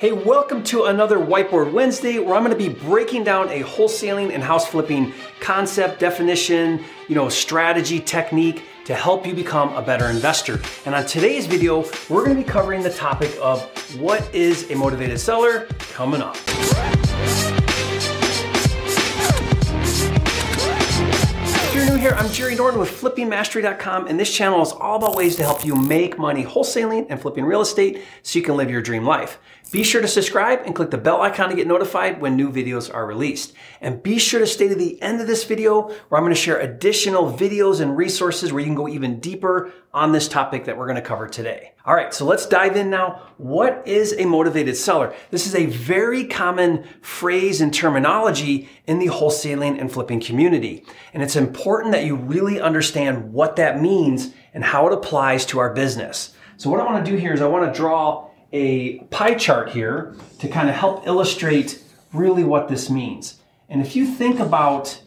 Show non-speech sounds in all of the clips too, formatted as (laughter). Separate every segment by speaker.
Speaker 1: Hey, welcome to another Whiteboard Wednesday where I'm going to be breaking down a wholesaling and house flipping concept, definition, you know, strategy, technique to help you become a better investor. And on today's video, we're going to be covering the topic of what is a motivated seller coming up. If you're new here, I'm Jerry Norton with flippingmastery.com, and this channel is all about ways to help you make money wholesaling and flipping real estate so you can live your dream life. Be sure to subscribe and click the bell icon to get notified when new videos are released. And be sure to stay to the end of this video where I'm going to share additional videos and resources where you can go even deeper on this topic that we're going to cover today. All right, so let's dive in now. What is a motivated seller? This is a very common phrase and terminology in the wholesaling and flipping community. And it's important that you really understand what that means and how it applies to our business. So what I want to do here is I want to draw a pie chart here to kind of help illustrate really what this means. And if you think about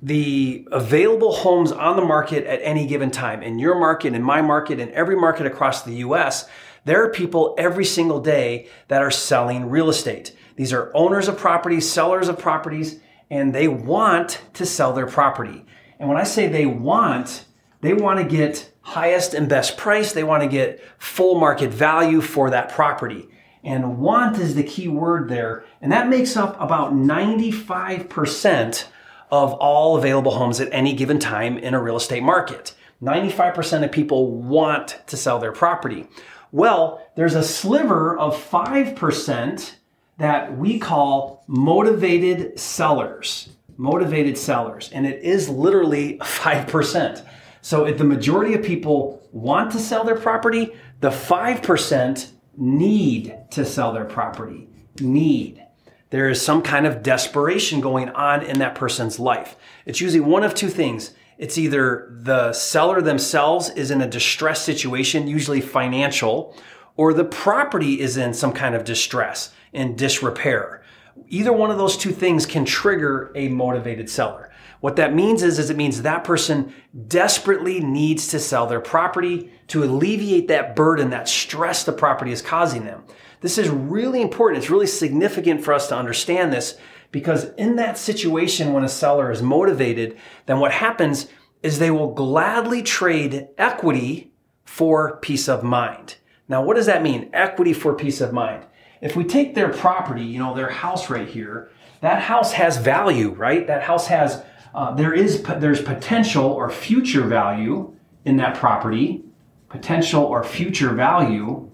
Speaker 1: the available homes on the market at any given time, in your market, in my market, in every market across the US, there are people every single day that are selling real estate. These are owners of properties, sellers of properties, and they want to sell their property. And when I say they want, they want to get highest and best price. They want to get full market value for that property. And want is the key word there. And that makes up about 95% of all available homes at any given time in a real estate market. 95% of people want to sell their property. Well, there's a sliver of 5% that we call motivated sellers. Motivated sellers. And it is literally (laughs) 5%. So if the majority of people want to sell their property, the 5% need to sell their property. Need. There is some kind of desperation going on in that person's life. It's usually one of two things. It's either the seller themselves is in a distress situation, usually financial, or the property is in some kind of distress and disrepair. Either one of those two things can trigger a motivated seller. What that means is, is it means that person desperately needs to sell their property to alleviate that burden, that stress the property is causing them. This is really important. It's really significant for us to understand this because in that situation, when a seller is motivated, then what happens is they will gladly trade equity for peace of mind. Now, what does that mean? Equity for peace of mind. If we take their property, you know, their house right here, that house has value, right? That house has uh, there is there's potential or future value in that property, potential or future value.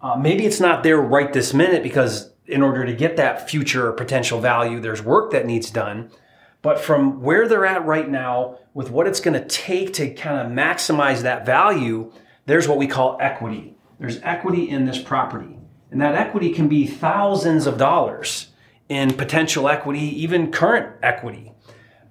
Speaker 1: Uh, maybe it's not there right this minute because in order to get that future or potential value, there's work that needs done. But from where they're at right now, with what it's going to take to kind of maximize that value, there's what we call equity. There's equity in this property. And that equity can be thousands of dollars in potential equity, even current equity.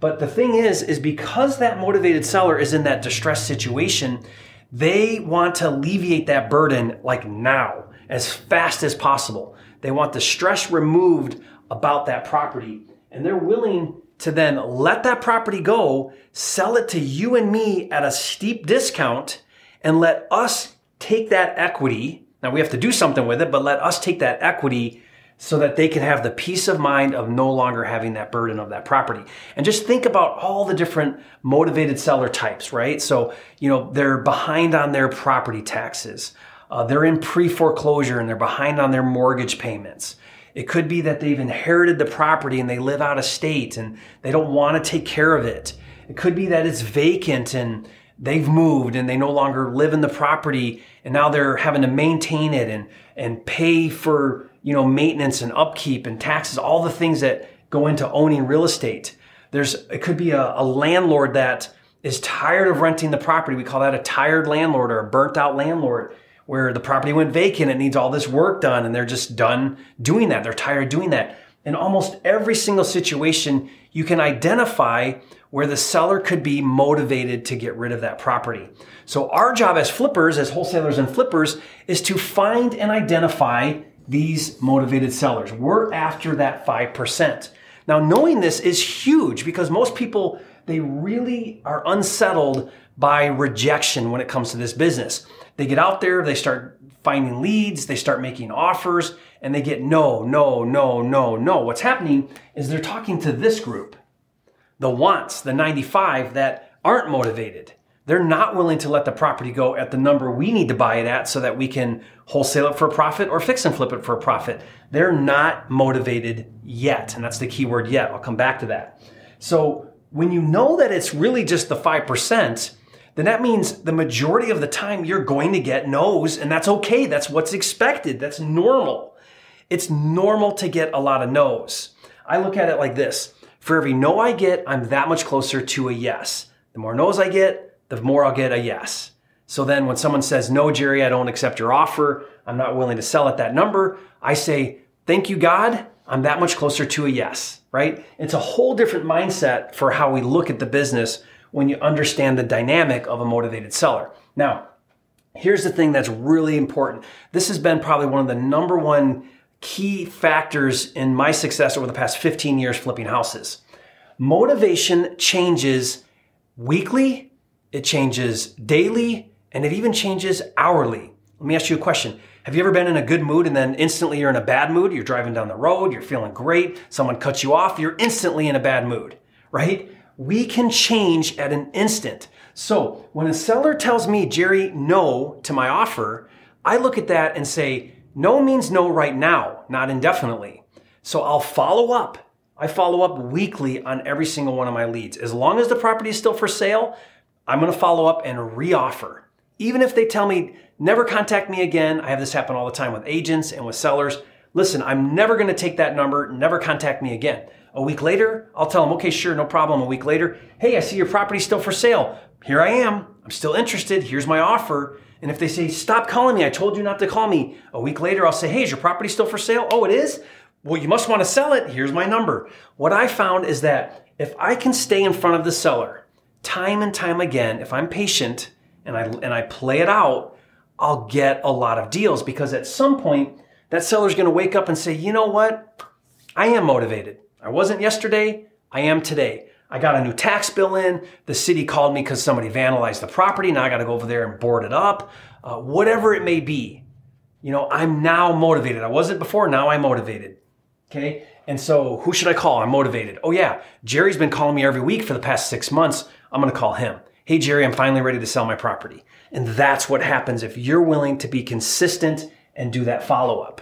Speaker 1: But the thing is, is because that motivated seller is in that distressed situation, they want to alleviate that burden like now, as fast as possible. They want the stress removed about that property. And they're willing to then let that property go, sell it to you and me at a steep discount, and let us take that equity. Now we have to do something with it, but let us take that equity so that they can have the peace of mind of no longer having that burden of that property. And just think about all the different motivated seller types, right? So, you know, they're behind on their property taxes. Uh, they're in pre foreclosure and they're behind on their mortgage payments. It could be that they've inherited the property and they live out of state and they don't want to take care of it. It could be that it's vacant and they've moved and they no longer live in the property and now they're having to maintain it and, and pay for you know, maintenance and upkeep and taxes, all the things that go into owning real estate. There's, it could be a, a landlord that is tired of renting the property. We call that a tired landlord or a burnt out landlord where the property went vacant. It needs all this work done and they're just done doing that. They're tired of doing that. In almost every single situation, you can identify where the seller could be motivated to get rid of that property. So our job as flippers, as wholesalers and flippers, is to find and identify these motivated sellers. We're after that 5%. Now, knowing this is huge because most people, they really are unsettled by rejection when it comes to this business. They get out there, they start finding leads, they start making offers, and they get no, no, no, no, no. What's happening is they're talking to this group, the wants, the 95 that aren't motivated. They're not willing to let the property go at the number we need to buy it at so that we can wholesale it for a profit or fix and flip it for a profit. They're not motivated yet. And that's the key word yet. I'll come back to that. So when you know that it's really just the 5%, then that means the majority of the time you're going to get no's and that's okay. That's what's expected. That's normal. It's normal to get a lot of no's. I look at it like this. For every no I get, I'm that much closer to a yes. The more no's I get, the more I'll get a yes. So then when someone says, no, Jerry, I don't accept your offer. I'm not willing to sell at that number. I say, thank you, God. I'm that much closer to a yes, right? It's a whole different mindset for how we look at the business when you understand the dynamic of a motivated seller. Now, here's the thing that's really important. This has been probably one of the number one key factors in my success over the past 15 years flipping houses. Motivation changes weekly it changes daily, and it even changes hourly. Let me ask you a question. Have you ever been in a good mood and then instantly you're in a bad mood? You're driving down the road, you're feeling great, someone cuts you off, you're instantly in a bad mood, right? We can change at an instant. So when a seller tells me, Jerry, no to my offer, I look at that and say, no means no right now, not indefinitely. So I'll follow up. I follow up weekly on every single one of my leads. As long as the property is still for sale, I'm going to follow up and reoffer. Even if they tell me, never contact me again, I have this happen all the time with agents and with sellers. Listen, I'm never going to take that number, never contact me again. A week later, I'll tell them, okay, sure, no problem. A week later, hey, I see your property's still for sale. Here I am. I'm still interested. Here's my offer. And if they say, stop calling me, I told you not to call me. A week later, I'll say, hey, is your property still for sale? Oh, it is? Well, you must want to sell it. Here's my number. What I found is that if I can stay in front of the seller time and time again, if I'm patient and I, and I play it out, I'll get a lot of deals because at some point, that seller's going to wake up and say, you know what? I am motivated. I wasn't yesterday. I am today. I got a new tax bill in. The city called me because somebody vandalized the property. Now I got to go over there and board it up. Uh, whatever it may be, you know, I'm now motivated. I wasn't before. Now I'm motivated. Okay. And so who should I call? I'm motivated. Oh yeah. Jerry's been calling me every week for the past six months. I'm going to call him. Hey, Jerry, I'm finally ready to sell my property. And that's what happens if you're willing to be consistent and do that follow up.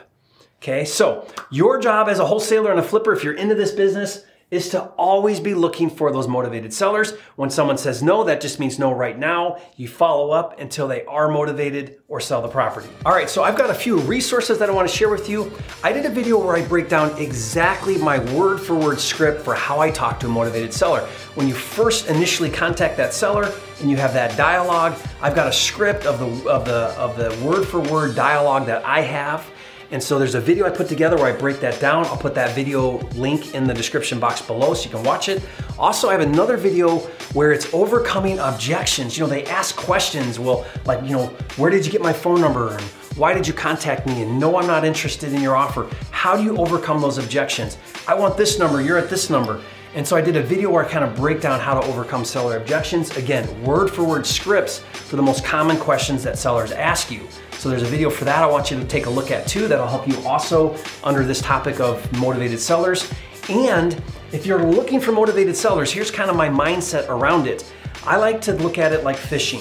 Speaker 1: Okay. So your job as a wholesaler and a flipper, if you're into this business, is to always be looking for those motivated sellers. When someone says no, that just means no right now. You follow up until they are motivated or sell the property. All right, so I've got a few resources that I wanna share with you. I did a video where I break down exactly my word for word script for how I talk to a motivated seller. When you first initially contact that seller and you have that dialogue, I've got a script of the, of the, of the word for word dialogue that I have and so there's a video I put together where I break that down. I'll put that video link in the description box below so you can watch it. Also, I have another video where it's overcoming objections. You know, they ask questions. Well, like, you know, where did you get my phone number? And why did you contact me? And no, I'm not interested in your offer. How do you overcome those objections? I want this number, you're at this number. And so I did a video where I kind of break down how to overcome seller objections. Again, word for word scripts for the most common questions that sellers ask you. So there's a video for that I want you to take a look at too that'll help you also under this topic of motivated sellers. And if you're looking for motivated sellers, here's kind of my mindset around it. I like to look at it like fishing.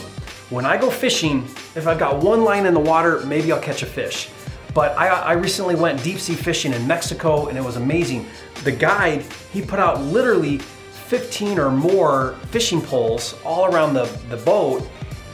Speaker 1: When I go fishing, if I've got one line in the water, maybe I'll catch a fish. But I, I, recently went deep sea fishing in Mexico and it was amazing. The guide, he put out literally 15 or more fishing poles all around the, the boat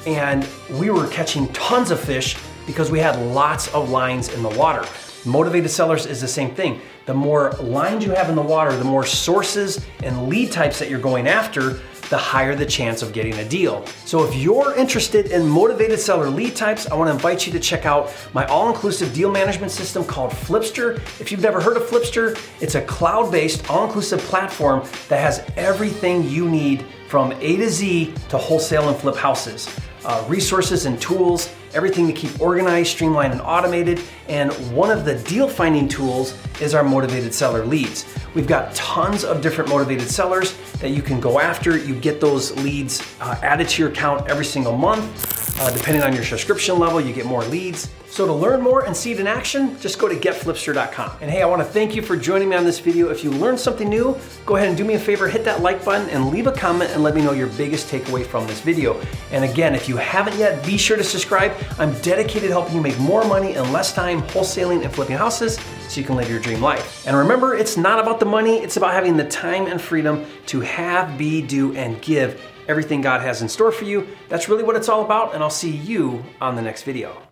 Speaker 1: and we were catching tons of fish because we had lots of lines in the water. Motivated sellers is the same thing. The more lines you have in the water, the more sources and lead types that you're going after, the higher the chance of getting a deal. So if you're interested in motivated seller lead types, I wanna invite you to check out my all-inclusive deal management system called Flipster. If you've never heard of Flipster, it's a cloud-based, all-inclusive platform that has everything you need from A to Z to wholesale and flip houses. Uh, resources and tools everything to keep organized, streamlined, and automated. And one of the deal finding tools is our motivated seller leads. We've got tons of different motivated sellers that you can go after. You get those leads uh, added to your account every single month. Uh, depending on your subscription level, you get more leads. So to learn more and see it in action, just go to getflipster.com. And hey, I wanna thank you for joining me on this video. If you learned something new, go ahead and do me a favor, hit that like button and leave a comment and let me know your biggest takeaway from this video. And again, if you haven't yet, be sure to subscribe. I'm dedicated to helping you make more money in less time wholesaling and flipping houses so you can live your dream life. And remember, it's not about the money, it's about having the time and freedom to have, be, do, and give everything God has in store for you. That's really what it's all about, and I'll see you on the next video.